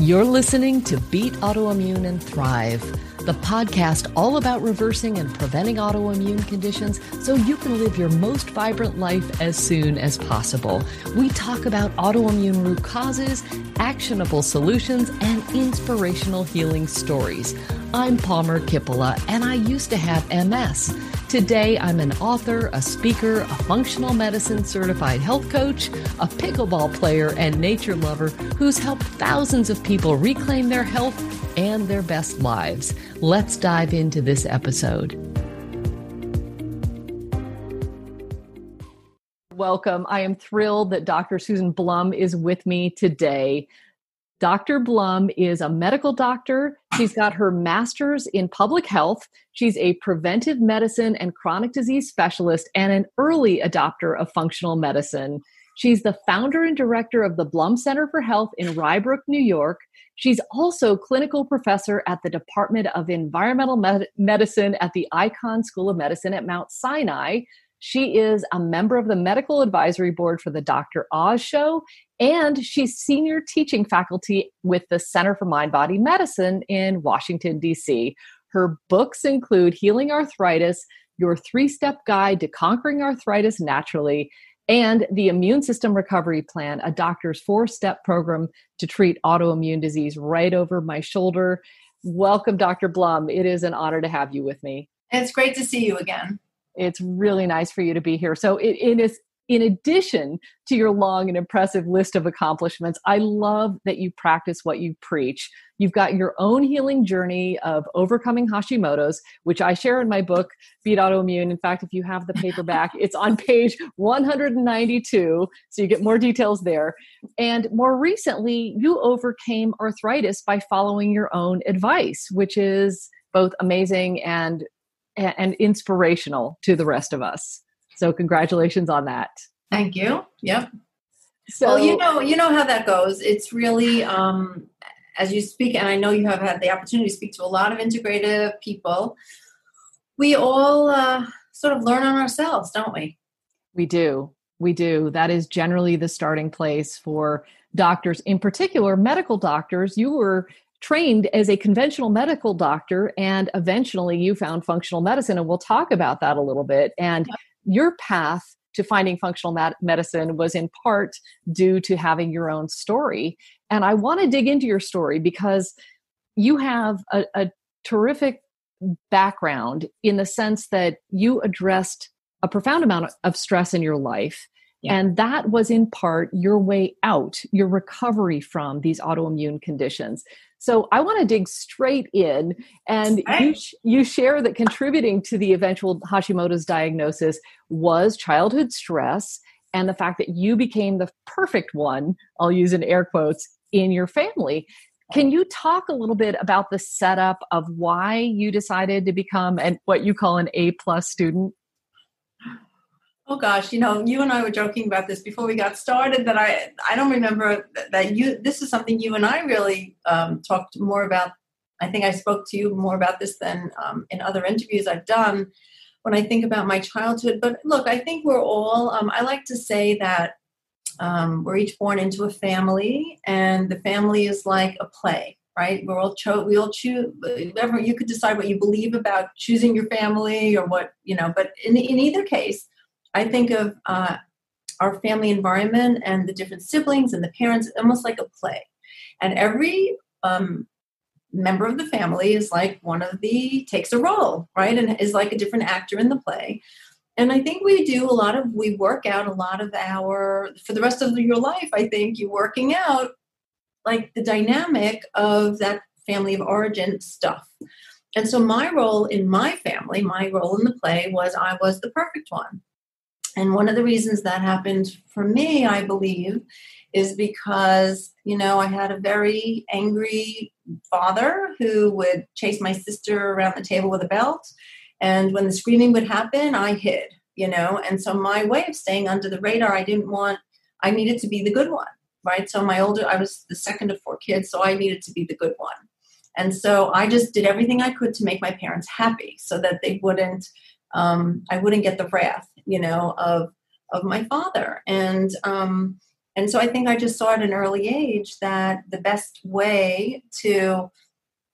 You're listening to Beat Autoimmune and Thrive, the podcast all about reversing and preventing autoimmune conditions so you can live your most vibrant life as soon as possible. We talk about autoimmune root causes, actionable solutions, and inspirational healing stories. I'm Palmer Kippola, and I used to have MS. Today, I'm an author, a speaker, a functional medicine certified health coach, a pickleball player, and nature lover who's helped thousands of people reclaim their health and their best lives. Let's dive into this episode. Welcome. I am thrilled that Dr. Susan Blum is with me today. Dr. Blum is a medical doctor. She's got her master's in public health. She's a preventive medicine and chronic disease specialist and an early adopter of functional medicine. She's the founder and director of the Blum Center for Health in Rye Brook, New York. She's also clinical professor at the Department of Environmental Med- Medicine at the Icahn School of Medicine at Mount Sinai. She is a member of the medical advisory board for the Dr. Oz Show and she's senior teaching faculty with the Center for Mind Body Medicine in Washington, D.C. Her books include Healing Arthritis, Your Three Step Guide to Conquering Arthritis Naturally, and the Immune System Recovery Plan, a doctor's four step program to treat autoimmune disease right over my shoulder. Welcome, Dr. Blum. It is an honor to have you with me. It's great to see you again. It's really nice for you to be here. So it, it is in addition to your long and impressive list of accomplishments, I love that you practice what you preach. You've got your own healing journey of overcoming Hashimoto's, which I share in my book, Beat Autoimmune. In fact, if you have the paperback, it's on page 192, so you get more details there. And more recently, you overcame arthritis by following your own advice, which is both amazing and and inspirational to the rest of us. So congratulations on that. Thank you. Yep. So well, you know, you know how that goes. It's really um, as you speak, and I know you have had the opportunity to speak to a lot of integrative people. We all uh, sort of learn on ourselves, don't we? We do. We do. That is generally the starting place for doctors, in particular, medical doctors. You were trained as a conventional medical doctor and eventually you found functional medicine and we'll talk about that a little bit and your path to finding functional medicine was in part due to having your own story. And I want to dig into your story because you have a, a terrific background in the sense that you addressed a profound amount of stress in your life. Yeah. And that was in part your way out, your recovery from these autoimmune conditions. So I want to dig straight in, and you sh- you share that contributing to the eventual Hashimoto's diagnosis was childhood stress and the fact that you became the perfect one. I'll use in air quotes in your family. Can you talk a little bit about the setup of why you decided to become an what you call an A plus student? Oh gosh, you know, you and I were joking about this before we got started. That I I don't remember that you. This is something you and I really um, talked more about. I think I spoke to you more about this than um, in other interviews I've done. When I think about my childhood, but look, I think we're all. Um, I like to say that um, we're each born into a family, and the family is like a play right? We're all cho- we all choose whatever you could decide what you believe about choosing your family or what you know. But in in either case, I think of uh, our family environment and the different siblings and the parents almost like a play. And every um, member of the family is like one of the takes a role, right? And is like a different actor in the play. And I think we do a lot of, we work out a lot of our, for the rest of your life, I think you're working out like the dynamic of that family of origin stuff. And so my role in my family, my role in the play was I was the perfect one. And one of the reasons that happened for me, I believe, is because, you know, I had a very angry father who would chase my sister around the table with a belt. And when the screaming would happen, I hid, you know. And so my way of staying under the radar, I didn't want, I needed to be the good one, right? So my older, I was the second of four kids, so I needed to be the good one. And so I just did everything I could to make my parents happy so that they wouldn't, um, I wouldn't get the wrath you know, of of my father. And um, And so I think I just saw at an early age that the best way to,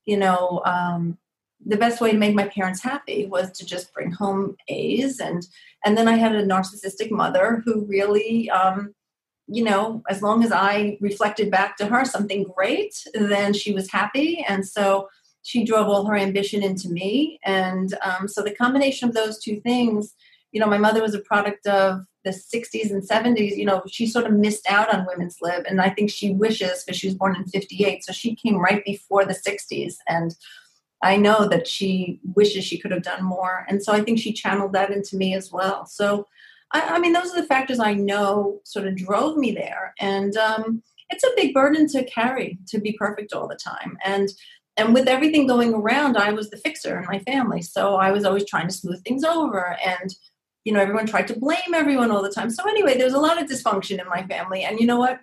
you know, um, the best way to make my parents happy was to just bring home A's. And and then I had a narcissistic mother who really um, you know as long as I reflected back to her something great then she was happy. And so she drove all her ambition into me. And um, so the combination of those two things you know my mother was a product of the 60s and 70s you know she sort of missed out on women's lib and I think she wishes because she was born in 58 so she came right before the 60s and I know that she wishes she could have done more. And so I think she channeled that into me as well. So, I, I mean, those are the factors I know sort of drove me there. And um, it's a big burden to carry to be perfect all the time. And and with everything going around, I was the fixer in my family. So I was always trying to smooth things over. And, you know, everyone tried to blame everyone all the time. So anyway, there's a lot of dysfunction in my family. And you know what?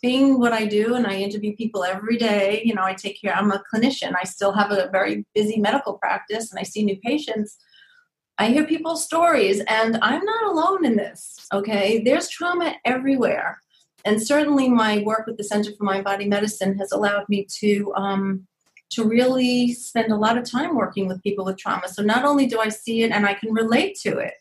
being what I do and I interview people every day, you know, I take care, I'm a clinician. I still have a very busy medical practice and I see new patients. I hear people's stories and I'm not alone in this, okay? There's trauma everywhere. And certainly my work with the Center for Mind Body Medicine has allowed me to um, to really spend a lot of time working with people with trauma. So not only do I see it and I can relate to it,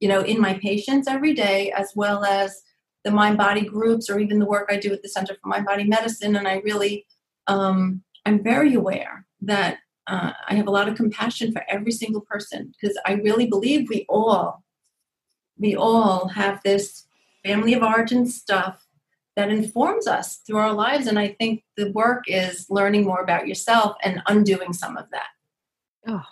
you know, in my patients every day, as well as the mind body groups or even the work I do at the Center for Mind Body Medicine. And I really, um, I'm very aware that uh, I have a lot of compassion for every single person because I really believe we all, we all have this family of origin stuff that informs us through our lives. And I think the work is learning more about yourself and undoing some of that. Oh,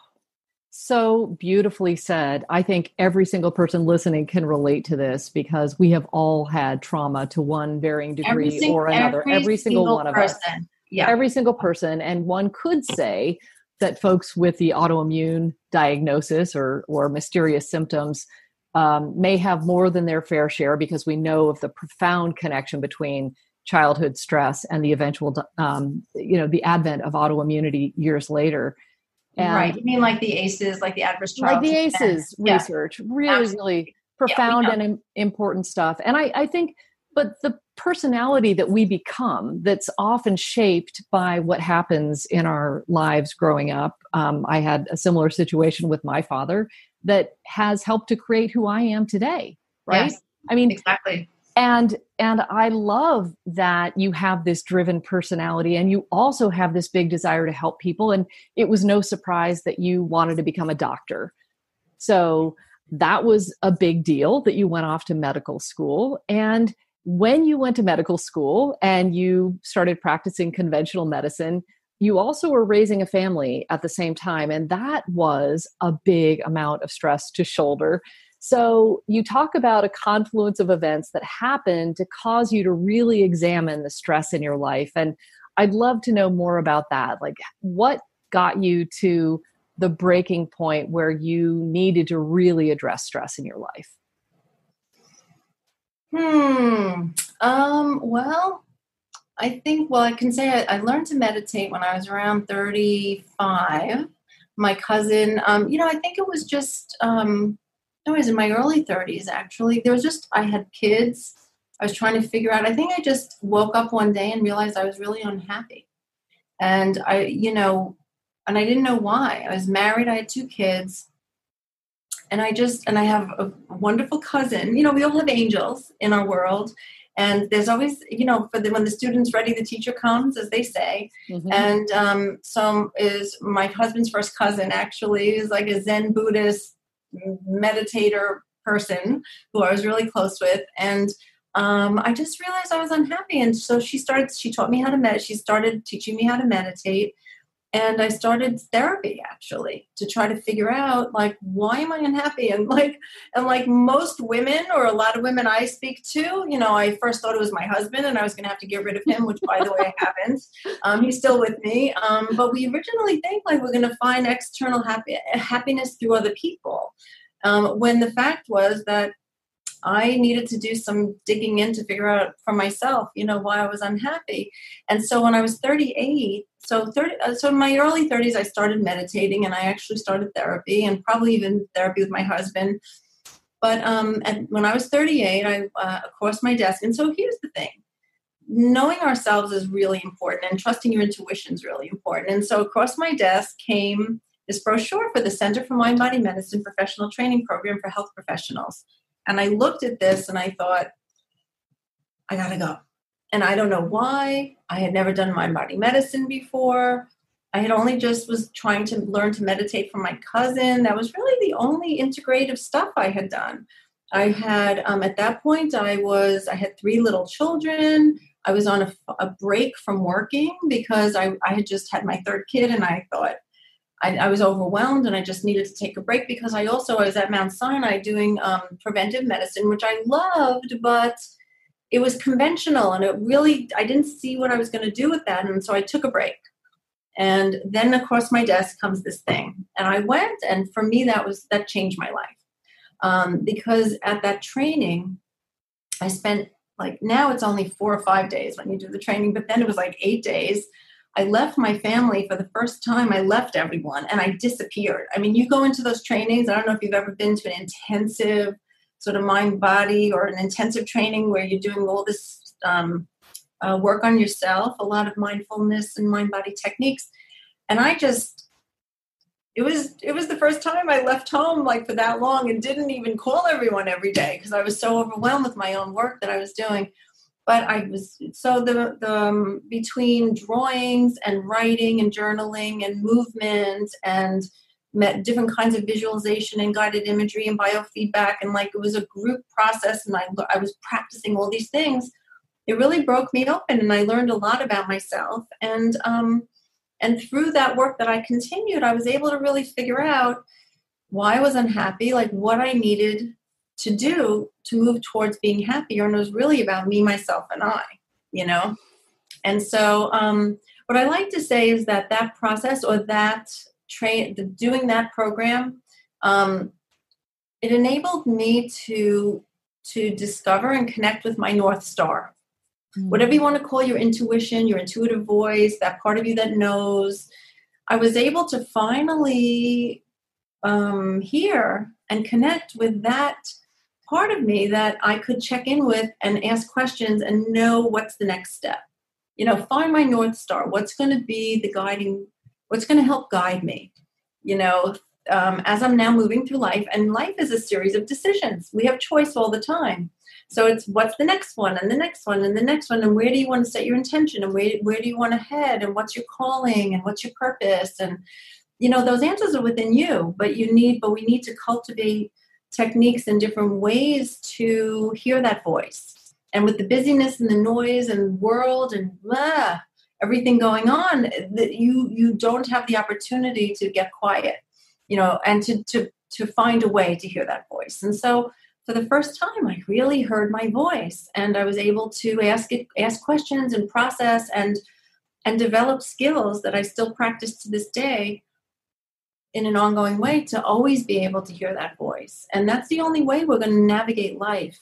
so beautifully said. I think every single person listening can relate to this because we have all had trauma to one varying degree or another. Every, every single, single, one of person. us. Yeah. Every single person. And one could say that folks with the autoimmune diagnosis or, or mysterious symptoms um, may have more than their fair share because we know of the profound connection between childhood stress and the eventual, um, you know, the advent of autoimmunity years later. And right. You mean like the ACEs, like the adverse childhood. Like the ACEs research, really, Absolutely. really profound yeah, and important stuff. And I, I think, but the personality that we become that's often shaped by what happens in our lives growing up. Um, I had a similar situation with my father that has helped to create who I am today. Right. Yes, I mean, exactly and and i love that you have this driven personality and you also have this big desire to help people. And it was no surprise that you wanted to become a doctor. So that was a big deal that you went off to medical school. And when you went to medical school and you started practicing conventional medicine you also were raising a family at the same time. And that was a big amount of stress to shoulder so you talk about a confluence of events that happened to cause you to really examine the stress in your life. And I'd love to know more about that. Like, what got you to the breaking point where you needed to really address stress in your life? Hmm. Um, well, I think, well, I can say I, I, learned to meditate when I was around 35. My cousin, um, you know, I think it was just um, I was in my early 30s actually. There was just, I had kids. I was trying to figure out, I think I just woke up one day and realized I was really unhappy. And I, you know, and I didn't know why. I was married, I had two kids. And I just, and I have a wonderful cousin. You know, we all have angels in our world. And there's always, you know, for the, when the student's ready, the teacher comes, as they say. Mm-hmm. And um, so is my husband's first cousin actually is like a Zen Buddhist meditator person who I was really close with, and um, I just realized I was unhappy. And so she started. She taught me how to meditate. She started teaching me how to meditate, and I started therapy actually to try to figure out like why am I unhappy? And like and like most women or a lot of women I speak to, you know, I first thought it was my husband, and I was going to have to get rid of him, which by the way haven't. Um, he's still with me, um, but we originally think like we're going to find external happy, happiness through other people. Um, when the fact was that I needed to do some digging in to figure out for myself, you know, why I was unhappy. And so when I was 38, so 30, uh, so in my early 30s, I started meditating and I actually started therapy and probably even therapy with my husband. But um, when I was 38, I uh, crossed my desk. And so here's the thing knowing ourselves is really important and trusting your intuition is really important. And so across my desk came this brochure for the Center for Mind Body Medicine Professional Training Program for Health Professionals. And I looked at this and I thought, I gotta go. And I don't know why. I had never done mind body medicine before. I had only just was trying to learn to meditate from my cousin. That was really the only integrative stuff I had done. I had um, at that point I was I had three little children. I was on a, a break from working because I, I had just had my third kid and I thought I, I, was overwhelmed and I just needed to take a break because I also I was at Mount Sinai doing um, preventive medicine, which I loved, but it was conventional and it really I didn't see what I was going to do with that, and so I took a break. And then across my desk comes this thing, and I went, and for me that was that changed my life um, because at that training I spent like now it's only four or five days when you do the training, but then it was like eight days. I left my family for the first time. I left everyone and I disappeared. I mean, you go into those trainings. I don't know if you've ever been to an intensive sort of mind body or an intensive training where you're doing all this um, uh, work on yourself, a lot of mindfulness and mind body techniques. And I just it was it was the first time I left home like for that long and didn't even call everyone every day because I was so overwhelmed with my own work that I was doing. But I was so the the um, between drawings and writing and journaling and movement and met different kinds of visualization and guided imagery and biofeedback and like it was a group process and I I was practicing all these things. It really broke me open and I learned a lot about myself and um, and through that work that I continued, I was able to really figure out why I was unhappy, like what I needed to do to move towards being happier. And it was really about me, myself, and I, you know? And so, um, what I like to say is that that process or that train, the, doing that program, um, it enabled me to to discover and connect with my north star mm. whatever you want to call your intuition, your intuitive voice, that part of you that knows. I was able to finally um, hear and connect with that part of me that I could check in with and ask questions and know what's the next step. You know, find my North Star. What's going to be the guiding, what's going to help guide me? You know, um, as I'm now moving through life, and life is a series of decisions. We have choice all the time. So it's what's the next one and the next one and the next one and where do you want to set your intention and where, where do you want to head and what's your calling and what's your purpose and you know those answers are within you but you need but we need to cultivate techniques and different ways to hear that voice. And with the busyness and the noise and world and blah, everything going on that you you don't have the opportunity to get quiet you know and to to to find a way to hear that voice. And so for the first time, I really heard my voice, and I was able to ask it, ask questions and process and and develop skills that I still practice to this day in an ongoing way to always be able to hear that voice. And that's the only way we're going to navigate life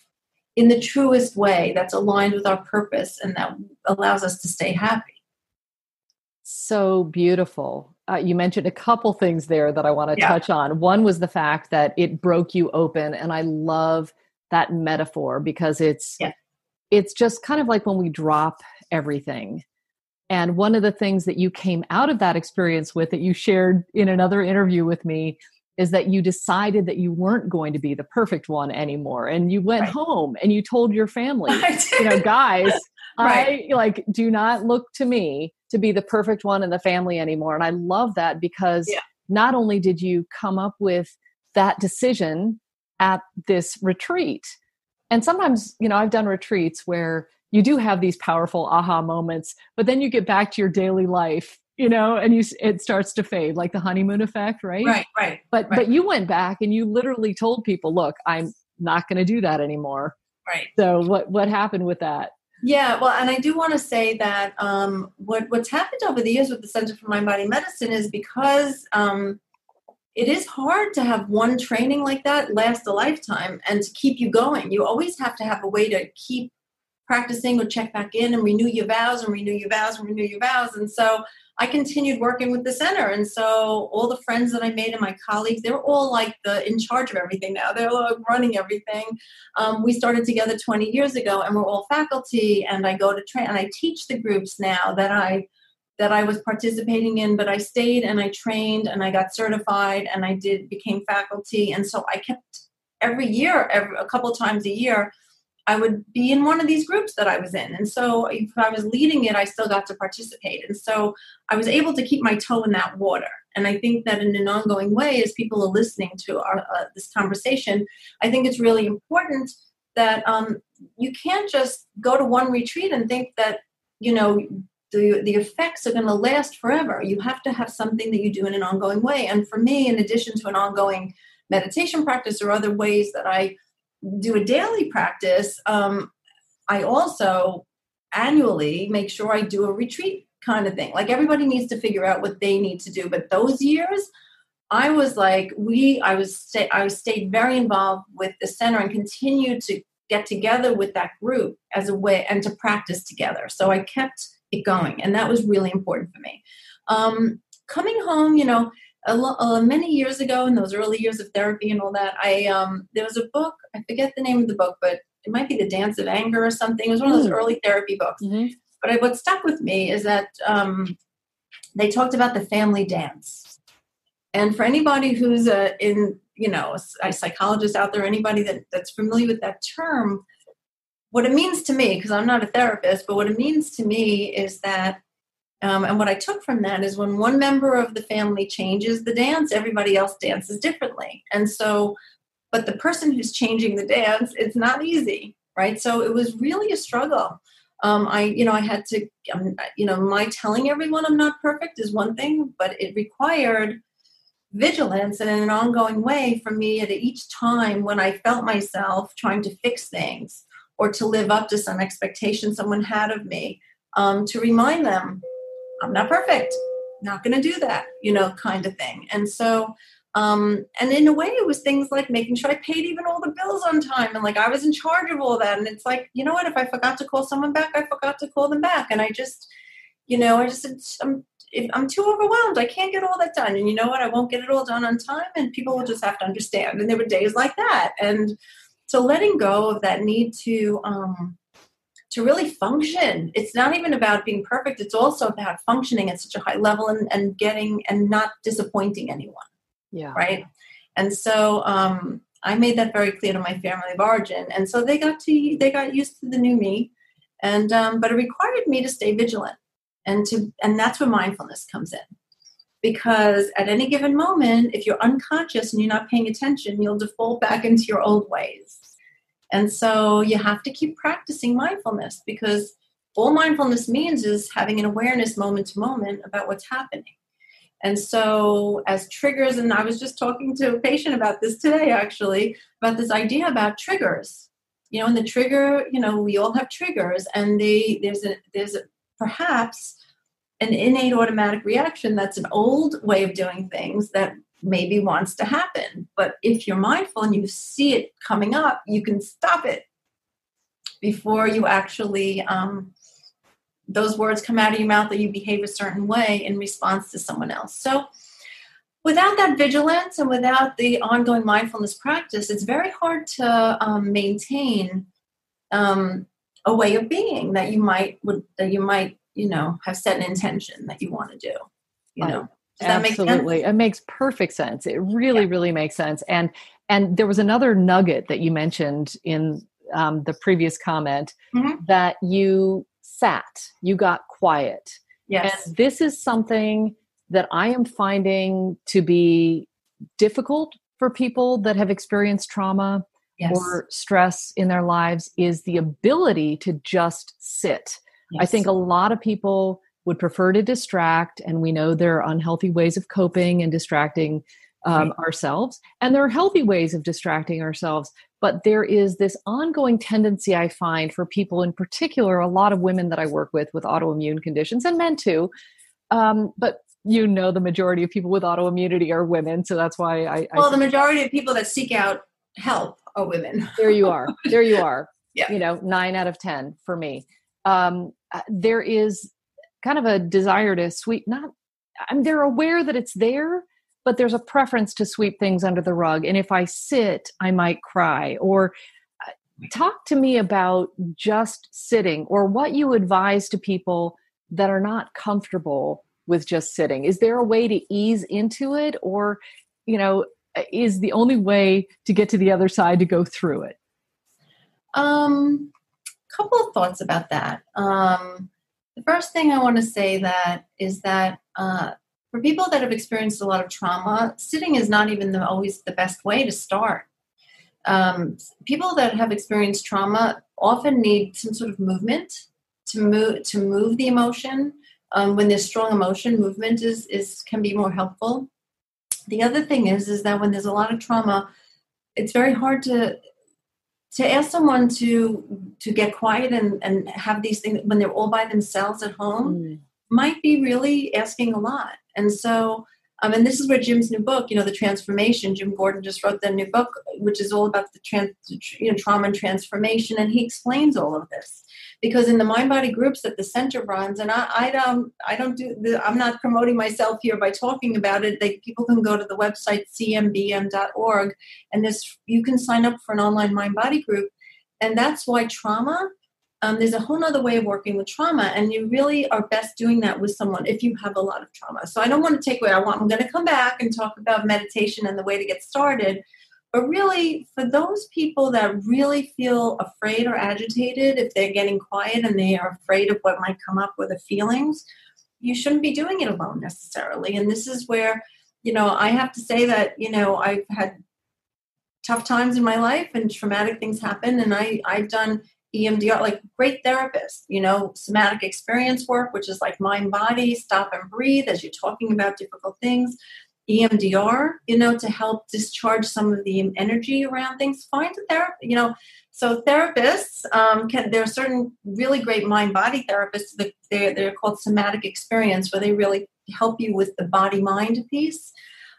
in the truest way that's aligned with our purpose and that allows us to stay happy. So beautiful uh, you mentioned a couple things there that I want to yeah. touch on. One was the fact that it broke you open, and I love that metaphor because it's yeah. it's just kind of like when we drop everything. And one of the things that you came out of that experience with that you shared in another interview with me is that you decided that you weren't going to be the perfect one anymore and you went right. home and you told your family you know guys right. i like do not look to me to be the perfect one in the family anymore. And I love that because yeah. not only did you come up with that decision at this retreat, and sometimes, you know, I've done retreats where you do have these powerful aha moments, but then you get back to your daily life you know and you it starts to fade like the honeymoon effect right right right but right. but you went back and you literally told people look i'm not going to do that anymore right so what what happened with that yeah, well, and I do want to say that um, what what's happened over the years with the Center for Mind Body Medicine is because um, it is hard to have one training like that last a lifetime and to keep you going. You always have to have a way to keep practicing would check back in and renew your vows and renew your vows and renew your vows. And so I continued working with the center. And so all the friends that I made and my colleagues, they're all like the in charge of everything now. They're like running everything. Um, we started together 20 years ago and we're all faculty and I go to train and I teach the groups now that I that I was participating in, but I stayed and I trained and I got certified and I did became faculty. And so I kept every year, every, a couple times a year, I would be in one of these groups that I was in. And so if I was leading it, I still got to participate. And so I was able to keep my toe in that water. And I think that in an ongoing way, as people are listening to our, uh, this conversation, I think it's really important that um, you can't just go to one retreat and think that, you know, the, the effects are going to last forever. You have to have something that you do in an ongoing way. And for me, in addition to an ongoing meditation practice or other ways that I do a daily practice, um, I also annually make sure I do a retreat kind of thing. Like everybody needs to figure out what they need to do. But those years, I was like, we, I was, stay, I stayed very involved with the center and continued to get together with that group as a way and to practice together. So I kept it going, and that was really important for me. Um, coming home, you know, a lo- uh, many years ago in those early years of therapy and all that, I um, there was a book. I forget the name of the book, but it might be the Dance of Anger or something. It was one of those mm. early therapy books. Mm-hmm. But I, what stuck with me is that um, they talked about the family dance. And for anybody who's a, in, you know, a psychologist out there, anybody that, that's familiar with that term, what it means to me, because I'm not a therapist, but what it means to me is that um, and what I took from that is when one member of the family changes the dance, everybody else dances differently. And so, but the person who's changing the dance, it's not easy, right? So it was really a struggle. Um, I, you know, I had to, um, you know, my telling everyone I'm not perfect is one thing, but it required vigilance and in an ongoing way for me at each time when I felt myself trying to fix things or to live up to some expectation someone had of me, um, to remind them I'm not perfect, not going to do that, you know, kind of thing. And so, um, and in a way, it was things like making sure I paid even all the bills on time, and like I was in charge of all that. And it's like, you know what? If I forgot to call someone back, I forgot to call them back, and I just, you know, I just I'm I'm too overwhelmed, I can't get all that done. And you know what? I won't get it all done on time, and people will just have to understand. And there were days like that, and so letting go of that need to um, to really function. It's not even about being perfect, it's also about functioning at such a high level and, and getting and not disappointing anyone. Yeah. Right. And so um, I made that very clear to my family of origin. And so they got to they got used to the new me. And um, but it required me to stay vigilant. And to and that's where mindfulness comes in. Because at any given moment, if you're unconscious and you're not paying attention, you'll default back into your old ways and so you have to keep practicing mindfulness because all mindfulness means is having an awareness moment to moment about what's happening. And so, as triggers, and I was just talking to a patient about this today actually, about this idea about triggers. You know, and the trigger, you know, we all have triggers, and they there's a there's a, perhaps an innate automatic reaction that's an old way of doing things that maybe wants to happen. But if you're mindful and you see it coming up, you can stop it before you actually, um, those words come out of your mouth that you behave a certain way in response to someone else. So, without that vigilance and without the ongoing mindfulness practice, it's very hard to um, maintain um, a way of being that you might would that you might you know have set an intention that you want to do. You know. Absolutely. It makes perfect sense. It really, yeah. really makes sense. And and there was another nugget that you mentioned in um, the previous comment mm-hmm. that you sat, you got quiet. Yes. And this is something that I am finding to be difficult for people that have experienced trauma yes. or stress in their lives is the ability to just sit. Yes. I think a lot of people would prefer to distract, and we know there are unhealthy ways of coping and distracting um, right. ourselves, and there are healthy ways of distracting ourselves. But there is this ongoing tendency I find for people, in particular, a lot of women that I work with with autoimmune conditions, and men too. Um, but you know, the majority of people with autoimmunity are women, so that's why I. Well, the majority of people that seek out help are women. there you are. There you are. yeah. you know, nine out of 10 for me. Um, uh, there is kind of a desire to sweep, not, I mean, they're aware that it's there, but there's a preference to sweep things under the rug. And if I sit, I might cry. Or uh, talk to me about just sitting or what you advise to people that are not comfortable with just sitting. Is there a way to ease into it? Or, you know, is the only way to get to the other side to go through it? Um, couple of thoughts about that. Um, the first thing I want to say that is that uh, for people that have experienced a lot of trauma, sitting is not even the, always the best way to start. Um, people that have experienced trauma often need some sort of movement to move to move the emotion. Um, when there's strong emotion, movement is is can be more helpful. The other thing is is that when there's a lot of trauma, it's very hard to to ask someone to to get quiet and, and have these things when they're all by themselves at home mm. might be really asking a lot. And so um, and this is where Jim's new book, you know, the transformation. Jim Gordon just wrote the new book, which is all about the trans, you know, trauma and transformation, and he explains all of this because in the mind body groups that the center runs and I, I don't i don't do the, i'm not promoting myself here by talking about it. They, people can go to the website cmbm.org and this you can sign up for an online mind body group. And that's why trauma um, there's a whole other way of working with trauma and you really are best doing that with someone if you have a lot of trauma. So i don't want to take away i want i'm going to come back and talk about meditation and the way to get started but really, for those people that really feel afraid or agitated, if they're getting quiet and they are afraid of what might come up with the feelings, you shouldn't be doing it alone necessarily. And this is where, you know, I have to say that, you know, I've had tough times in my life and traumatic things happen. And I, I've done EMDR, like great therapists, you know, somatic experience work, which is like mind body, stop and breathe as you're talking about difficult things. EMDR, you know, to help discharge some of the energy around things. Find a therapist, you know. So therapists um, can. There are certain really great mind-body therapists. That they're they're called somatic experience, where they really help you with the body-mind piece.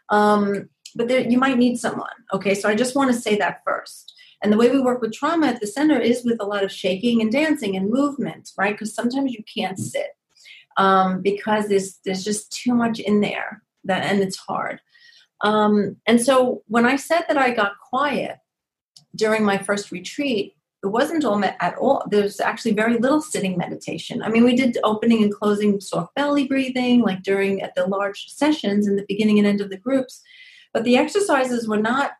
Um, but there, you might need someone. Okay, so I just want to say that first. And the way we work with trauma at the center is with a lot of shaking and dancing and movement, right? Because sometimes you can't sit um, because there's there's just too much in there that and it's hard. Um, and so when i said that i got quiet during my first retreat it wasn't all at all. There's actually very little sitting meditation. I mean we did opening and closing soft belly breathing like during at the large sessions in the beginning and end of the groups but the exercises were not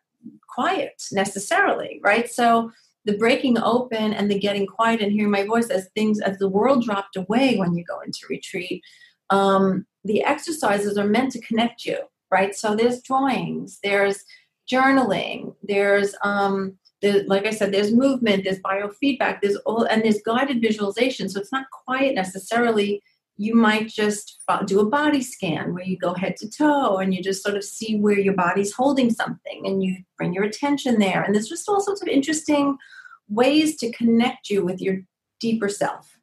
quiet necessarily right? So the breaking open and the getting quiet and hearing my voice as things as the world dropped away when you go into retreat um, the exercises are meant to connect you, right? So there's drawings, there's journaling, there's um, there's, like I said, there's movement, there's biofeedback, there's all, and there's guided visualization. So it's not quiet necessarily. You might just do a body scan where you go head to toe and you just sort of see where your body's holding something and you bring your attention there. And there's just all sorts of interesting ways to connect you with your deeper self.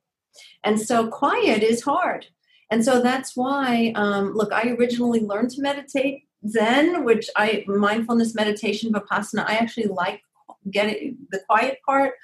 And so quiet is hard. And so that's why, um, look, I originally learned to meditate Zen, which I mindfulness meditation vipassana. I actually like getting the quiet part,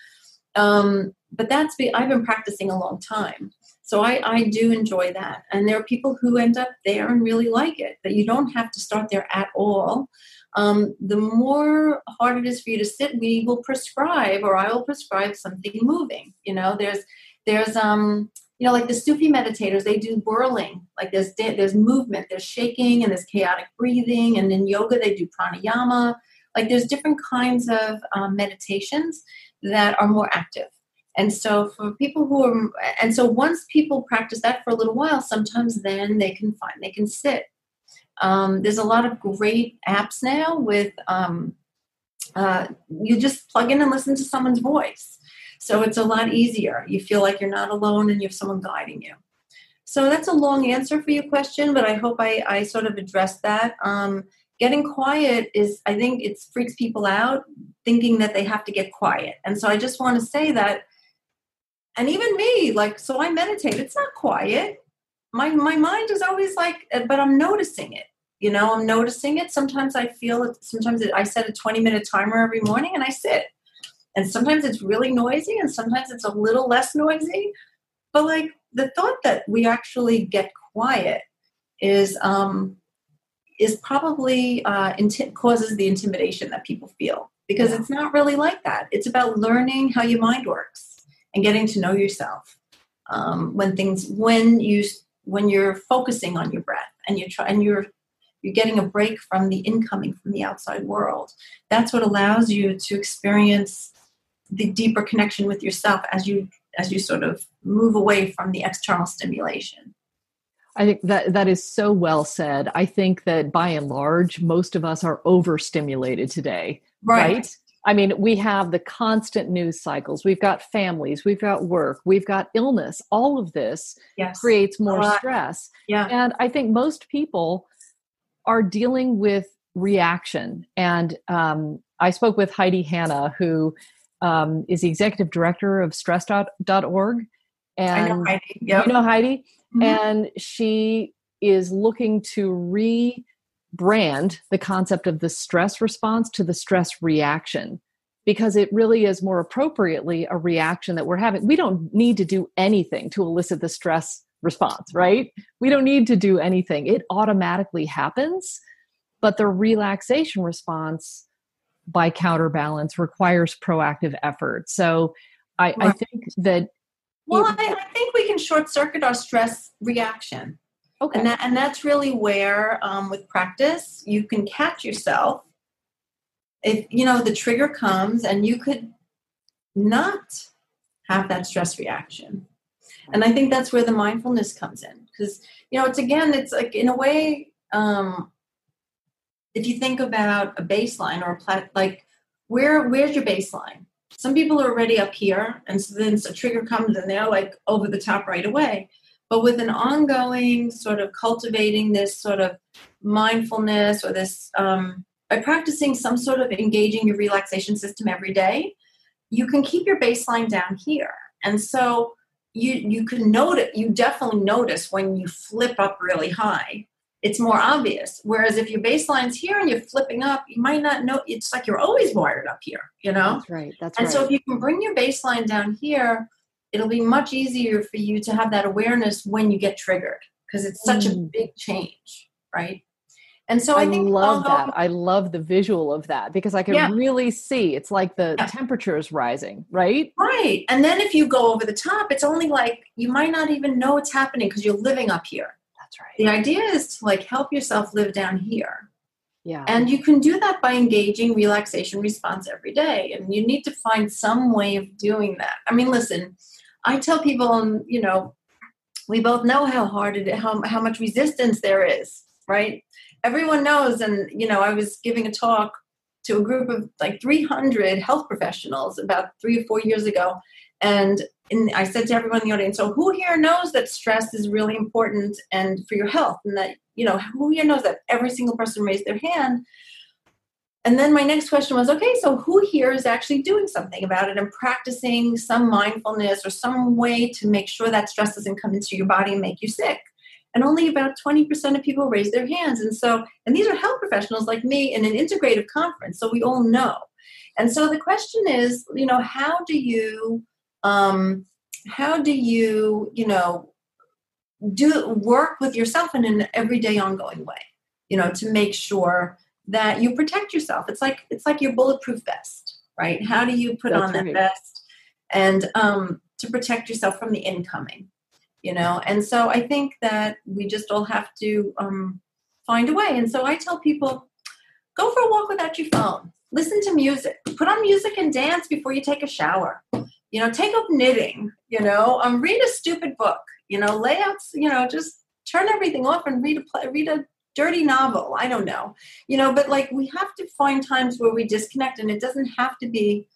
um, but that's be, I've been practicing a long time, so I, I do enjoy that. And there are people who end up there and really like it. But you don't have to start there at all. Um, the more hard it is for you to sit, we will prescribe, or I will prescribe something moving. You know, there's there's um you know, like the Sufi meditators, they do whirling. Like there's there's movement, there's shaking, and there's chaotic breathing. And in yoga, they do pranayama. Like there's different kinds of um, meditations that are more active. And so for people who are, and so once people practice that for a little while, sometimes then they can find they can sit. Um, there's a lot of great apps now with um, uh, you just plug in and listen to someone's voice so it's a lot easier. You feel like you're not alone and you have someone guiding you. So that's a long answer for your question, but I hope I, I sort of addressed that. Um, getting quiet is, I think it freaks people out thinking that they have to get quiet. And so I just want to say that, and even me, like, so I meditate, it's not quiet. My, my mind is always like, uh, but I'm noticing it. You know, I'm noticing it. Sometimes I feel it. Sometimes I set a 20 minute timer every morning and I sit and sometimes it's really noisy and sometimes it's a little less noisy. But like the thought that we actually get quiet is um is probably uh, inti- causes the intimidation that people feel. Because yeah. it's not really like that. It's about learning how your mind works and getting to know yourself um, when things when you when you're focusing on your breath and you're trying you're you're getting a break from the incoming from the outside world. That's what allows you to experience the deeper connection with yourself as you as you sort of move away from the external stimulation I think that that is so well said. I think that by and large, most of us are overstimulated today. Right. right? I mean, we have the constant news cycles. We've got families, we've got work, we've got illness. All of this yes. creates more stress. Yeah. And I think most people are dealing with reaction. And um, I spoke with Heidi Hanna, who um, is the executive director of stress.org. And I know Heidi. Yep. You know Heidi? Mm-hmm. And she is looking to rebrand the concept of the stress response to the stress reaction because it really is more appropriately a reaction that we're having. We don't need to do anything to elicit the stress response, right? We don't need to do anything. It automatically happens, but the relaxation response by counterbalance requires proactive effort. So I. I think that well, I, I, think we can short circuit our stress reaction. Okay. And, that, and that's really where, um, with practice, you can catch yourself. If, you know, the trigger comes and you could not have that stress reaction. And I think that's where the mindfulness comes in. Because, you know, it's again, it's like in a way, um, if you think about a baseline or a plat, like where where's your baseline? Some people are already up here, and so then a trigger comes and they're like over the top right away. But with an ongoing sort of cultivating this sort of mindfulness or this um, by practicing some sort of engaging your relaxation system every day, you can keep your baseline down here. And so you you can notice you definitely notice when you flip up really high it's more obvious. Whereas if your baseline's here and you're flipping up, you might not know. It's like you're always wired up here, you know? That's right. That's right. and right. so if you can bring your baseline down here, it'll be much easier for you to have that awareness when you get triggered because it's such mm. a big change, right? And so I, I think love that. I love the visual of that because I can yeah. really see it's like the yeah. temperature is rising, right? Right. And then if you go over the top, it's only like you might not even know it's happening because you're living up here. That's right. The idea is to like help yourself live down here. Yeah. And you can do that by engaging relaxation response every day. And you need to find some way of doing that. I mean, listen, I tell people, um, you know, we both know how hard it how how much resistance there is, right? Everyone knows, and you know, I was giving a talk to a group of like 300 health professionals about three or four years ago, and I said to everyone in the audience, so who here knows that stress is really important and for your health? And that, you know, who here knows that every single person raised their hand? And then my next question was, okay, so who here is actually doing something about it and practicing some mindfulness or some way to make sure that stress doesn't come into your body and make you sick? And only about 20% of people raised their hands. And so, and these are health professionals like me in an integrative conference, so we all know. And so the question is, you know, how do you um, how do you you know do work with yourself in an everyday ongoing way you know to make sure that you protect yourself? It's like it's like your bulletproof vest right? How do you put That's on that right. vest and um, to protect yourself from the incoming you know? And so i think that we just all have to um, find a way. And so i tell people go for a walk without your phone. Listen to music. Put on music and dance before you take a shower you know take up knitting you know um, read a stupid book you know layouts you know just turn everything off and read a play, read a dirty novel i don't know. You know but like we have to find times where we disconnect and it doesn't have to be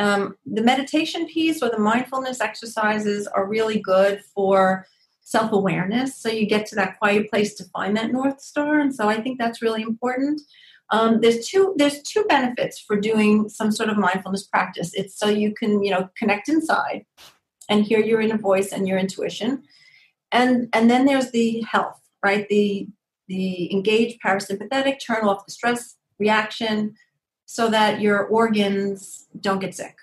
um, the meditation piece or the mindfulness exercises are really good for self-awareness. So you get to that quiet place to find that north star. And so i think that's really important um, there's two there's two benefits for doing some sort of mindfulness practice. It's so you can you know connect inside and hear your inner voice and your intuition, and and then there's the health, right? The the engage parasympathetic, turn off the stress reaction, so that your organs don't get sick.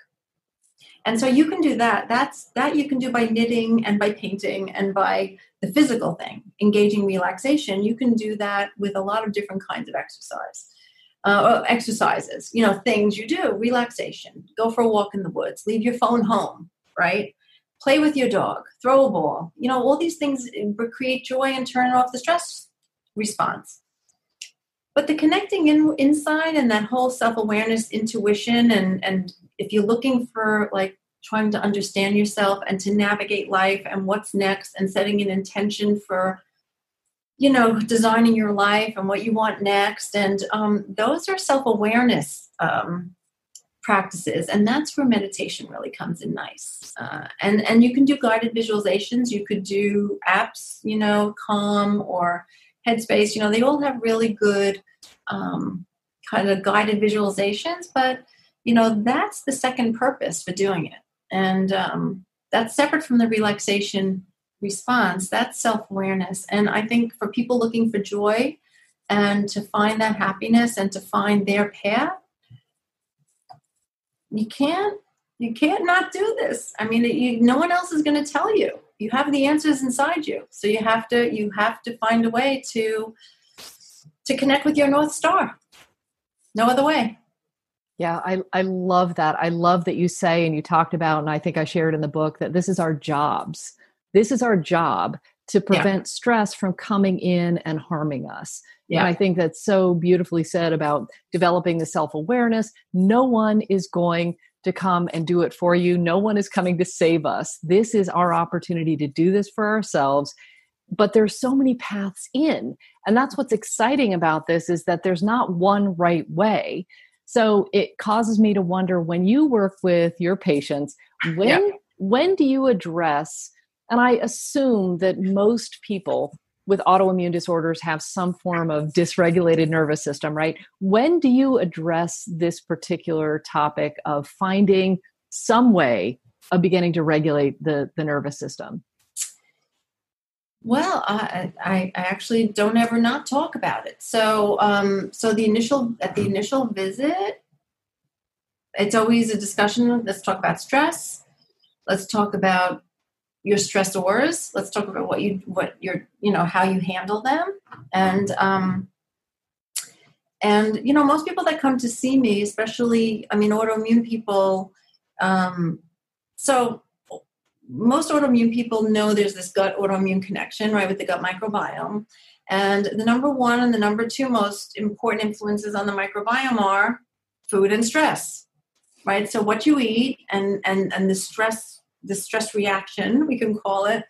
And so you can do that. That's that you can do by knitting and by painting and by the physical thing, engaging relaxation. You can do that with a lot of different kinds of exercise. Uh, exercises, you know, things you do, relaxation, go for a walk in the woods, leave your phone home, right? Play with your dog, throw a ball, you know, all these things create joy and turn off the stress response. But the connecting in, inside and that whole self awareness, intuition, and, and if you're looking for like trying to understand yourself and to navigate life and what's next and setting an intention for you know designing your life and what you want next. And um, those are self-awareness um, practices. And that's where meditation really comes in nice. Uh, and and you can do guided visualizations. You could do apps you know calm or headspace. You know they all have really good um, kind of guided visualizations. But you know that's the second purpose for doing it. And um, that's separate from the relaxation response that's self-awareness. And i think for people looking for joy and to find that happiness and to find their path you can't you can't not do this. I mean you, no one else is going to tell you. You have the answers inside you. So you have to you have to find a way to to connect with your north star. No other way. Yeah, I, I love that. I love that you say, and you talked about, and I think I shared in the book, that this is our jobs. This is our job to prevent yeah. stress from coming in and harming us. Yeah. And I think that's so beautifully said about developing the self awareness. No one is going to come and do it for you, no one is coming to save us. This is our opportunity to do this for ourselves. But there's so many paths in. And that's what's exciting about this is that there's not one right way so it causes me to wonder when you work with your patients, when yeah. when do you address and I assume that most people with autoimmune disorders have some form of dysregulated nervous system, right? When do you address this particular topic of finding some way of beginning to regulate the, the nervous system? Well, I, I, I, actually don't ever not talk about it. So, um, so the initial at the initial visit, it's always a discussion. Let's talk about stress. Let's talk about your stressors. Let's talk about what you what your you know how you handle them, and um, and you know most people that come to see me, especially I mean autoimmune people. Um, so most autoimmune people know there's this gut autoimmune connection, right, with the gut microbiome. And the number one and the number two most important influences on the microbiome are food and stress, right? So what you eat and and and the stress, the stress reaction, we can call it,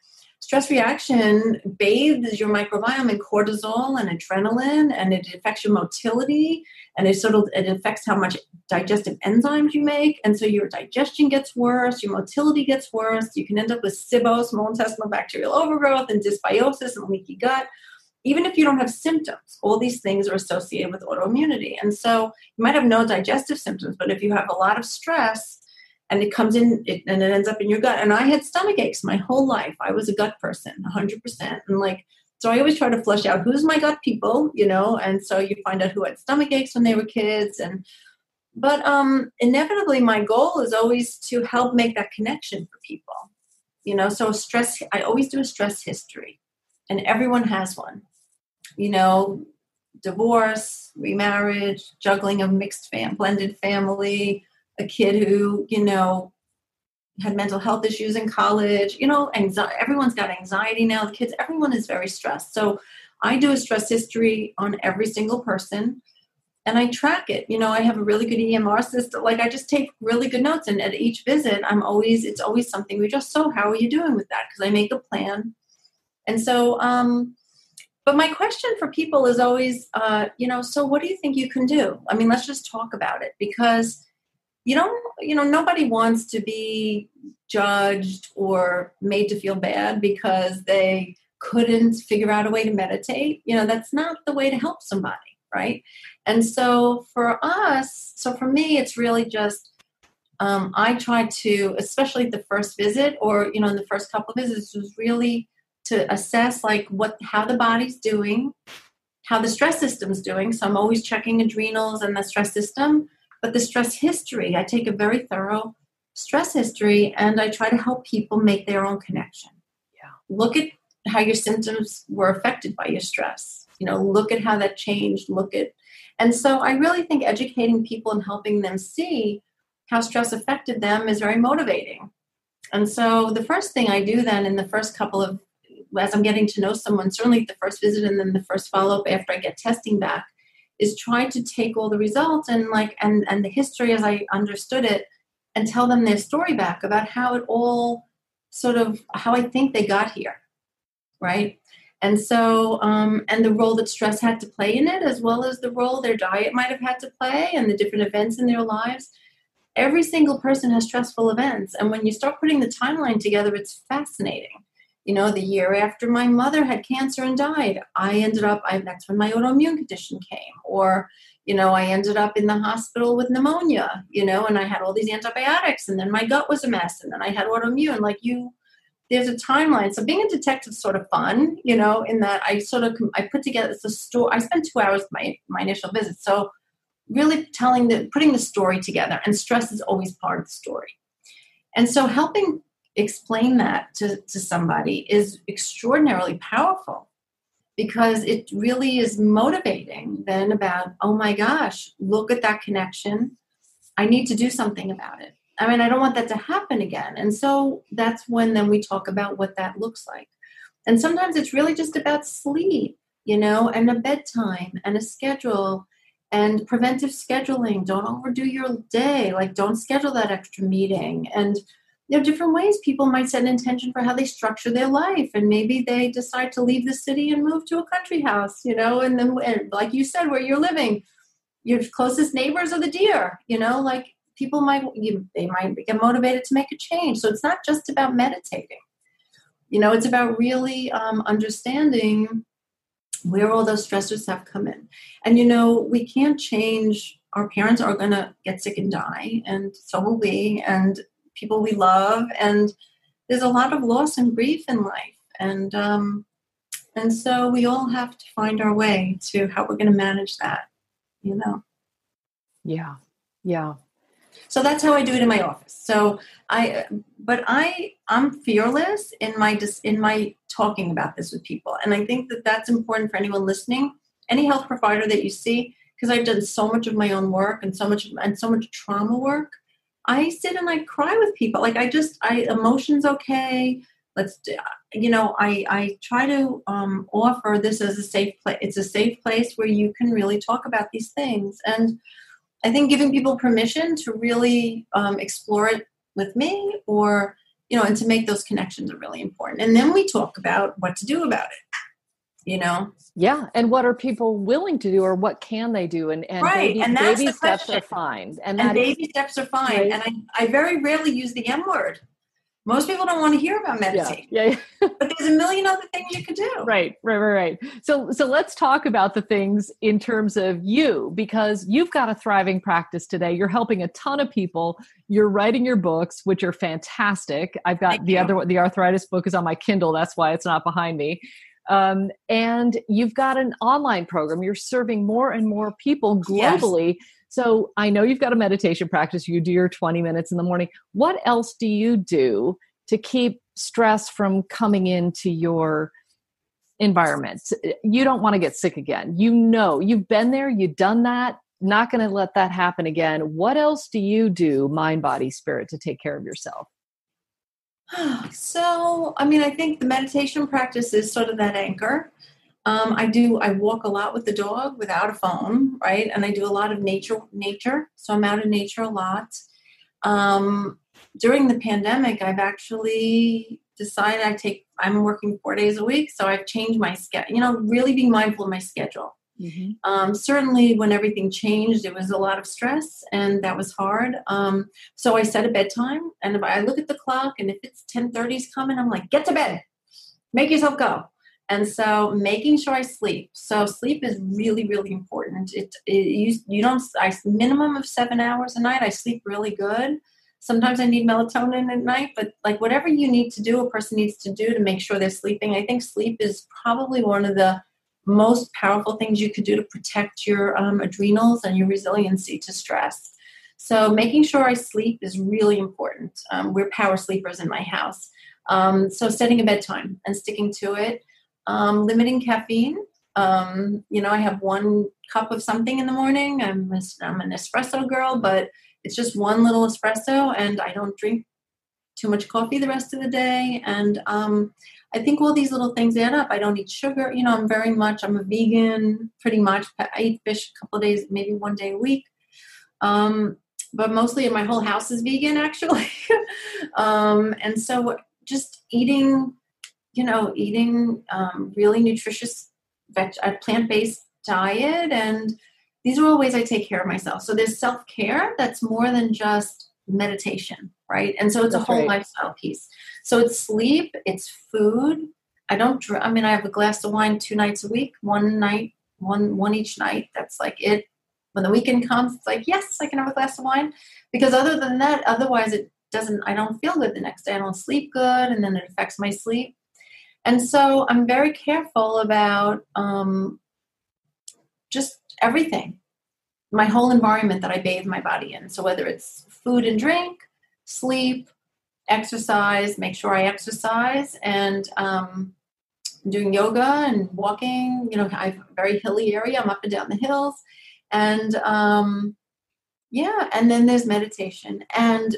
stress reaction bathes your microbiome in cortisol and adrenaline and it affects your motility and it sort of it affects how much digestive enzymes you make and so your digestion gets worse your motility gets worse. You can end up with SIBO small intestinal bacterial overgrowth and dysbiosis and leaky gut. Even if you don't have symptoms all these things are associated with autoimmunity. And so you might have no digestive symptoms but if you have a lot of stress and it comes in it, and it ends up in your gut. And I had stomach aches my whole life. I was a gut person, 100%. And like, so I always try to flush out who's my gut people, you know, and so you find out who had stomach aches when they were kids. And, but um, inevitably, my goal is always to help make that connection for people, you know. So, stress, I always do a stress history, and everyone has one, you know, divorce, remarriage, juggling of mixed fam, blended family, a kid who you know had mental health issues in college you know anxiety everyone's got anxiety now the kids everyone is very stressed. So i do a stress history on every single person and i track it you know i have a really good emr system like i just take really good notes and at each visit i'm always it's always something. We just so how are you doing with that? Because i make a plan. And so um but my question for people is always uh you know so what do you think you can do? I mean let's just talk about it because you don't you know nobody wants to be judged or made to feel bad because they couldn't figure out a way to meditate. You know that's not the way to help somebody right? And so for us so for me it's really just um, i try to especially the first visit or you know in the first couple of visits was really to assess like what how the body's doing how the stress system's doing. So i'm always checking adrenals and the stress system but the stress history, I take a very thorough stress history and I try to help people make their own connection. Yeah. Look at how your symptoms were affected by your stress. You know, look at how that changed, look at and so I really think educating people and helping them see how stress affected them is very motivating. And so the first thing I do then in the first couple of as I'm getting to know someone, certainly the first visit and then the first follow up after I get testing back, is try to take all the results and like and and the history as I understood it and tell them their story back about how it all sort of how I think they got here, right? And so, um, and the role that stress had to play in it, as well as the role their diet might have had to play and the different events in their lives. Every single person has stressful events. And when you start putting the timeline together, it's fascinating you know the year after my mother had cancer and died i ended up I, that's when my autoimmune condition came. Or you know i ended up in the hospital with pneumonia you know and i had all these antibiotics and then my gut was a mess and then i had autoimmune. Like you there's a timeline. So being a detective is sort of fun you know in that i sort of i put together a story i spent two hours my my initial visit. So really telling the putting the story together and stress is always part of the story. And so helping explain that to, to somebody is extraordinarily powerful because it really is motivating then about oh my gosh look at that connection. I need to do something about it. I mean i don't want that to happen again. And so that's when then we talk about what that looks like. And sometimes it's really just about sleep you know and a bedtime and a schedule and preventive scheduling. Don't overdo your day. Like don't schedule that extra meeting. And there are different ways people might set an intention for how they structure their life. And maybe they decide to leave the city and move to a country house you know and then and like you said where you're living your closest neighbors are the deer you know like people might you, they might get motivated to make a change. So it's not just about meditating. You know it's about really um, understanding where all those stressors have come in. And you know we can't change our parents are going to get sick and die and so will we. And people we love, and there's a lot of loss and grief in life, and um, and so we all have to find our way to how we're going to manage that, you know. Yeah, yeah. So that's how I do it in my office. So I, but I, I'm fearless in my in my talking about this with people, and I think that that's important for anyone listening. Any health provider that you see, because I've done so much of my own work and so much and so much trauma work I sit and I cry with people. Like I just, I emotions okay. Let's, you know, I I try to um, offer this as a safe place. It's a safe place where you can really talk about these things, and I think giving people permission to really um, explore it with me, or you know, and to make those connections are really important. And then we talk about what to do about it you know? Yeah and what are people willing to do or what can they do? And, and right baby, and baby steps are fine and, and baby is, steps are fine right? and I, I very rarely use the m word. Most people don't want to hear about meditation. yeah, yeah, yeah. but there's a million other things you could do. Right right right right. So so let's talk about the things in terms of you because you've got a thriving practice today. You're helping a ton of people. You're writing your books which are fantastic. I've got Thank the you. other the arthritis book is on my kindle. That's why it's not behind me um, and you've got an online program. You're serving more and more people globally. Yes. So I know you've got a meditation practice. You do your 20 minutes in the morning. What else do you do to keep stress from coming into your environment? You don't want to get sick again. You know, you've been there, you've done that. Not going to let that happen again. What else do you do, mind, body, spirit, to take care of yourself? So, I mean, I think the meditation practice is sort of that anchor. Um, I do. I walk a lot with the dog without a phone, right? And I do a lot of nature. Nature. So I'm out in nature a lot. Um, during the pandemic, I've actually decided I take. I'm working four days a week, so I've changed my schedule. You know, really being mindful of my schedule. Mm-hmm. Um, certainly, when everything changed, it was a lot of stress, and that was hard. Um, so I set a bedtime, and I look at the clock, and if it's ten thirty is coming, I'm like, get to bed, make yourself go. And so, making sure I sleep. So sleep is really, really important. It, it you, you don't. I minimum of seven hours a night. I sleep really good. Sometimes I need melatonin at night, but like whatever you need to do, a person needs to do to make sure they're sleeping. I think sleep is probably one of the most powerful things you could do to protect your um, adrenals and your resiliency to stress. So making sure I sleep is really important. Um, we're power sleepers in my house. Um, so setting a bedtime and sticking to it, um, limiting caffeine. Um, you know, I have one cup of something in the morning. I'm, a, I'm an espresso girl, but it's just one little espresso, and I don't drink too much coffee the rest of the day. And um, I think all these little things add up. I don't eat sugar. You know, I'm very much, I'm a vegan pretty much. I eat fish a couple days, maybe one day a week. Um, but mostly my whole house is vegan actually. um, and so just eating, you know, eating um, really nutritious, veg- plant-based diet. And these are all ways I take care of myself. So there's self-care that's more than just meditation, right? And so it's That's a whole right. lifestyle piece. So it's sleep, it's food. I don't. I mean, I have a glass of wine two nights a week, one night, one one each night. That's like it. When the weekend comes, it's like yes, I can have a glass of wine, because other than that, otherwise it doesn't. I don't feel good the next day. I don't sleep good, and then it affects my sleep. And so I'm very careful about um, just everything my whole environment that I bathe my body in. So whether it's food and drink, sleep, exercise, make sure I exercise, and um, doing yoga and walking. You know, I have a very hilly area. I'm up and down the hills, and um, yeah, and then there's meditation and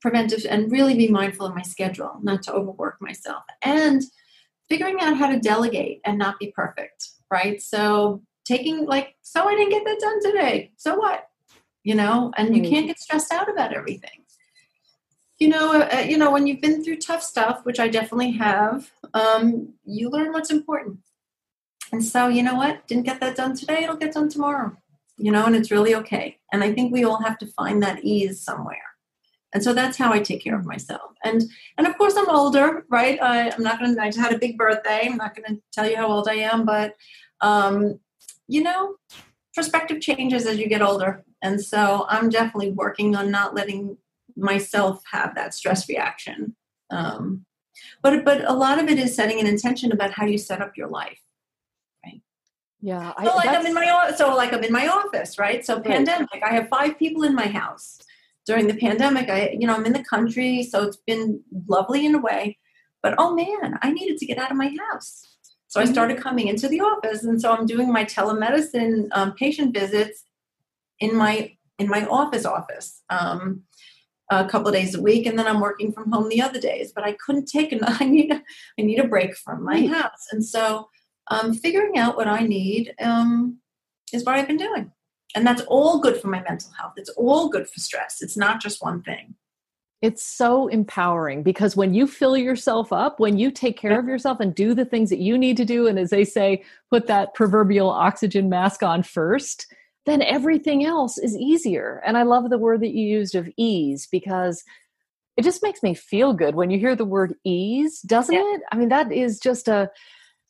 preventive, and really be mindful of my schedule, not to overwork myself, and figuring out how to delegate and not be perfect. Right, so taking like so i didn't get that done today. So what? You know and you mm-hmm. can't get stressed out about everything. You know uh, uh, you know when you've been through tough stuff which i definitely have um, you learn what's important. And so you know what? Didn't get that done today it'll get done tomorrow. You know and it's really okay. And i think we all have to find that ease somewhere. And so that's how i take care of myself. And and of course i'm older right? I, i'm not gonna i just had a big birthday. I'm not gonna tell you how old i am but um, you know, perspective changes as you get older. And so I'm definitely working on not letting myself have that stress reaction. Um, but but a lot of it is setting an intention about how you set up your life. Right. Yeah. I, so like I'm in my so like I'm in my office, right? So pandemic, I have five people in my house. During the pandemic, I you know I'm in the country, so it's been lovely in a way. But oh man, I needed to get out of my house. So I mm-hmm. started coming into the office, and so I'm doing my telemedicine um, patient visits in my in my office office um, a couple of days a week, and then I'm working from home the other days. But I couldn't take an I need a, I need a break from my house, and so um, figuring out what I need um, is what I've been doing, and that's all good for my mental health. It's all good for stress. It's not just one thing. It's so empowering because when you fill yourself up, when you take care of yourself and do the things that you need to do, and as they say, put that proverbial oxygen mask on first, then everything else is easier. And I love the word that you used of ease because it just makes me feel good when you hear the word ease, doesn't yeah. it? I mean, that is just a,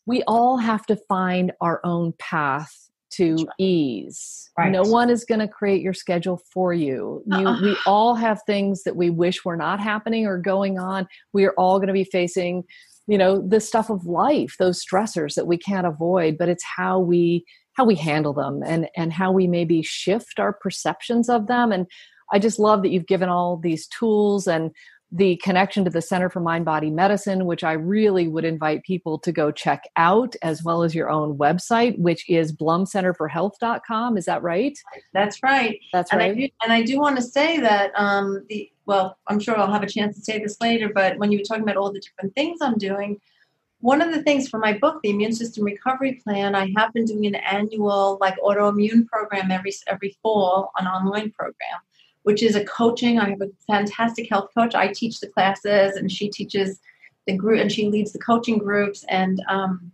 we all have to find our own path to right. ease. Right. No one is going to create your schedule for you. you uh-uh. We all have things that we wish were not happening or going on. We are all going to be facing, you know, the stuff of life, those stressors that we can't avoid, but it's how we how we handle them and and how we maybe shift our perceptions of them and I just love that you've given all these tools and the connection to the Center for Mind Body Medicine, which I really would invite people to go check out, as well as your own website, which is blumcenterforhealth.com. Is that right? That's right. That's and right. I do, and I do want to say that um, the well, I'm sure I'll have a chance to say this later, but when you were talking about all the different things I'm doing, one of the things for my book, the Immune System Recovery Plan, I have been doing an annual like autoimmune program every every fall, an online program which is a coaching. I have a fantastic health coach. I teach the classes, and she teaches the group, and she leads the coaching groups. And um,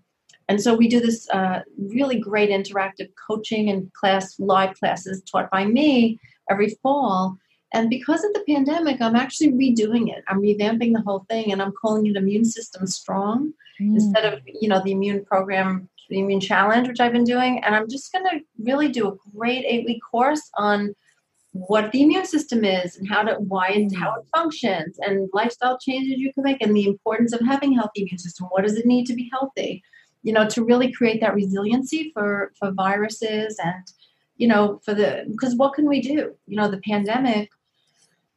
and so we do this uh, really great interactive coaching and class live classes taught by me every fall. And because of the pandemic, I'm actually redoing it. I'm revamping the whole thing, and I'm calling it Immune System Strong mm. instead of you know the immune program, the immune challenge, which I've been doing. And I'm just going to really do a great eight week course on what the immune system is and how to why and mm. how it functions and lifestyle changes you can make and the importance of having a healthy immune system what does it need to be healthy you know to really create that resiliency for for viruses and you know, for the because what can we do? You know, the pandemic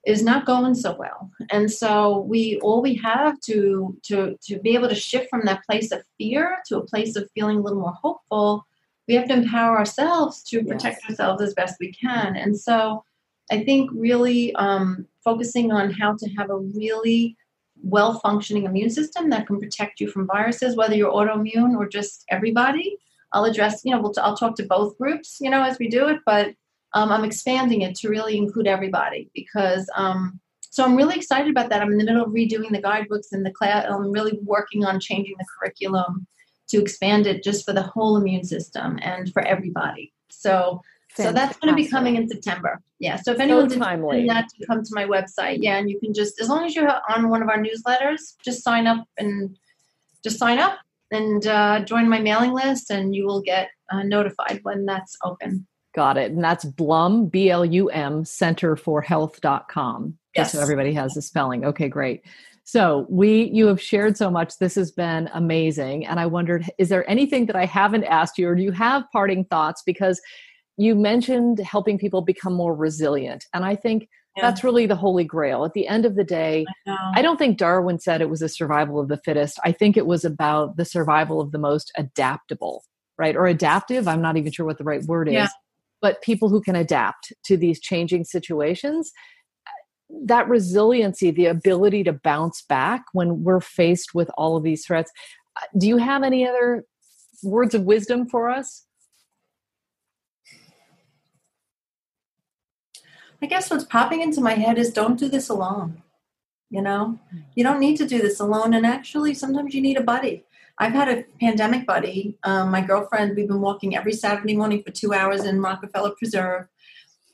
is not going so well, and so we all we have to to to be able to shift from that place of fear to a place of feeling a little more hopeful. We have to empower ourselves to protect yes. ourselves as best we can, and so I think really um, focusing on how to have a really well functioning immune system that can protect you from viruses, whether you're autoimmune or just everybody. I'll address, you know, we'll t- I'll talk to both groups, you know, as we do it, but um, I'm expanding it to really include everybody because, um, so I'm really excited about that. I'm in the middle of redoing the guidebooks and the class. I'm really working on changing the curriculum to expand it just for the whole immune system and for everybody. So Fantastic. So that's going to be coming in September. Yeah. So if anyone so timely. that to come to my website, yeah, and you can just as long as you're on one of our newsletters, just sign up and just sign up and uh, join my mailing list, and you will get uh, notified when that's open. Got it. And that's Blum, B L U M, Center for Health.com. Yes. So everybody has the spelling. Okay, great. So we you have shared so much. This has been amazing. And I wondered, is there anything that I haven't asked you, or do you have parting thoughts? Because you mentioned helping people become more resilient. And I think yeah. that's really the holy grail. At the end of the day, I, I, don't think Darwin said it was a survival of the fittest. I think it was about the survival of the most adaptable, right? Or adaptive. I'm not even sure what the right word is. Yeah. But people who can adapt to these changing situations, that resiliency, the ability to bounce back when we're faced with all of these threats. Uh, do you have any other words of wisdom for us? I guess what's popping into my head is don't do this alone. You know, you don't need to do this alone. And actually, sometimes you need a buddy. I've had a pandemic buddy. Um, my girlfriend, we've been walking every Saturday morning for two hours in Rockefeller Preserve.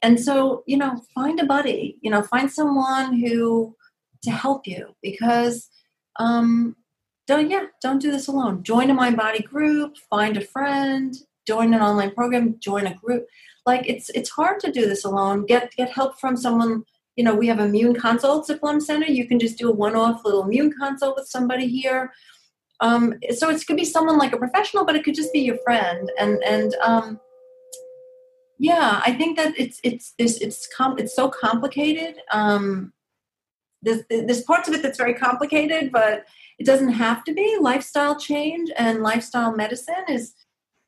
And so, you know, find a buddy, you know, find someone who to help you because um, don't, yeah, don't do this alone. Join a mind body group, find a friend, join an online program, join a group. Like it's it's hard to do this alone. Get get help from someone you know we have immune consults at Blum Center. You can just do a one-off little immune consult with somebody here. Um, so it could be someone like a professional but it could just be your friend. And and um, yeah i think that it's it's it's it's com- it's so complicated um, there's there's parts of it that's very complicated but it doesn't have to be lifestyle change and lifestyle medicine is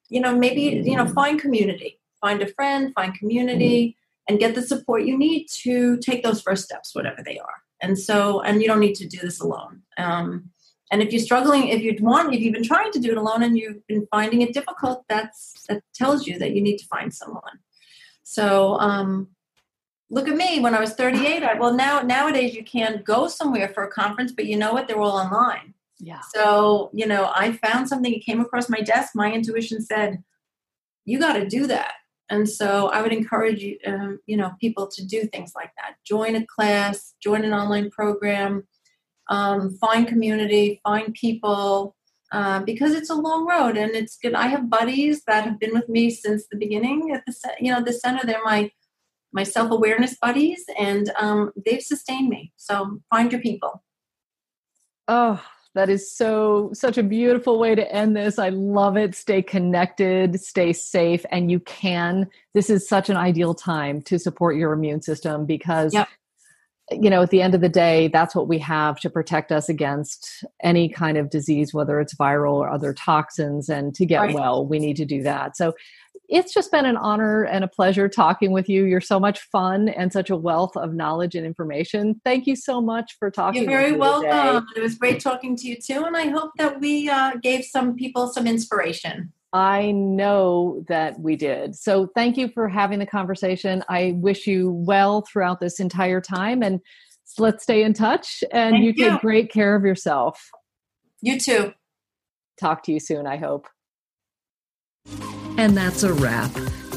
you know maybe you know find community find a friend, find community, mm-hmm. and get the support you need to take those first steps, whatever they are. And so, and you don't need to do this alone. Um, and if you're struggling, if you want, if you've been trying to do it alone and you've been finding it difficult, that's that tells you that you need to find someone. So, um, look at me when I was 38. I, well, now nowadays you can't go somewhere for a conference, but you know what? They're all online. Yeah. So, you know, I found something, it came across my desk. My intuition said, you got to do that. And so I would encourage you, um, you know, people to do things like that. Join a class, join an online program, um, find community, find people, uh, because it's a long road and it's good. I have buddies that have been with me since the beginning at the, you know, the center. They're my my self awareness buddies, and um, they've sustained me. So find your people. Oh, that is so such a beautiful way to end this. I love it. Stay connected, stay safe, and you can. This is such an ideal time to support your immune system because yep. You know, at the end of the day, that's what we have to protect us against any kind of disease, whether it's viral or other toxins. And to get right. well, we need to do that. So it's just been an honor and a pleasure talking with you. You're so much fun and such a wealth of knowledge and information. Thank you so much for talking. You're very welcome. Today. It was great talking to you too, and I hope that we uh, gave some people some inspiration. I know that we did. So thank you for having the conversation. I wish you well throughout this entire time, and let's stay in touch. And you, you take great care of yourself. You too. Talk to you soon. I hope. And that's a wrap.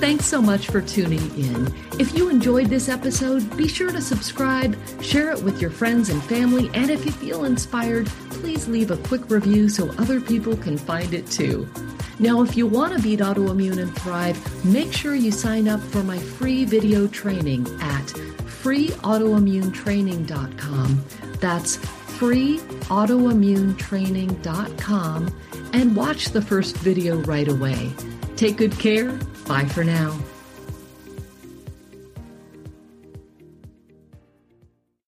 Thanks so much for tuning in. If you enjoyed this episode, be sure to subscribe, share it with your friends and family, and if you feel inspired, please leave a quick review so other people can find it too. Now, if you want to beat autoimmune and thrive, make sure you sign up for my free video training at freeautoimmunetraining.com. That's freeautoimmunetraining.com and watch the first video right away. Take good care. Bye for now.